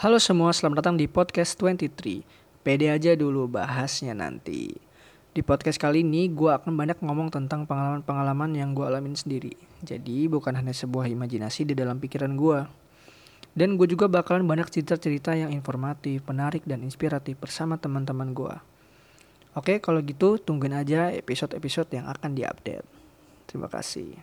Halo semua, selamat datang di podcast 23. Pede aja dulu bahasnya nanti. Di podcast kali ini gue akan banyak ngomong tentang pengalaman-pengalaman yang gue alamin sendiri. Jadi bukan hanya sebuah imajinasi di dalam pikiran gue. Dan gue juga bakalan banyak cerita-cerita yang informatif, menarik, dan inspiratif bersama teman-teman gue. Oke, kalau gitu tungguin aja episode-episode yang akan diupdate. Terima kasih.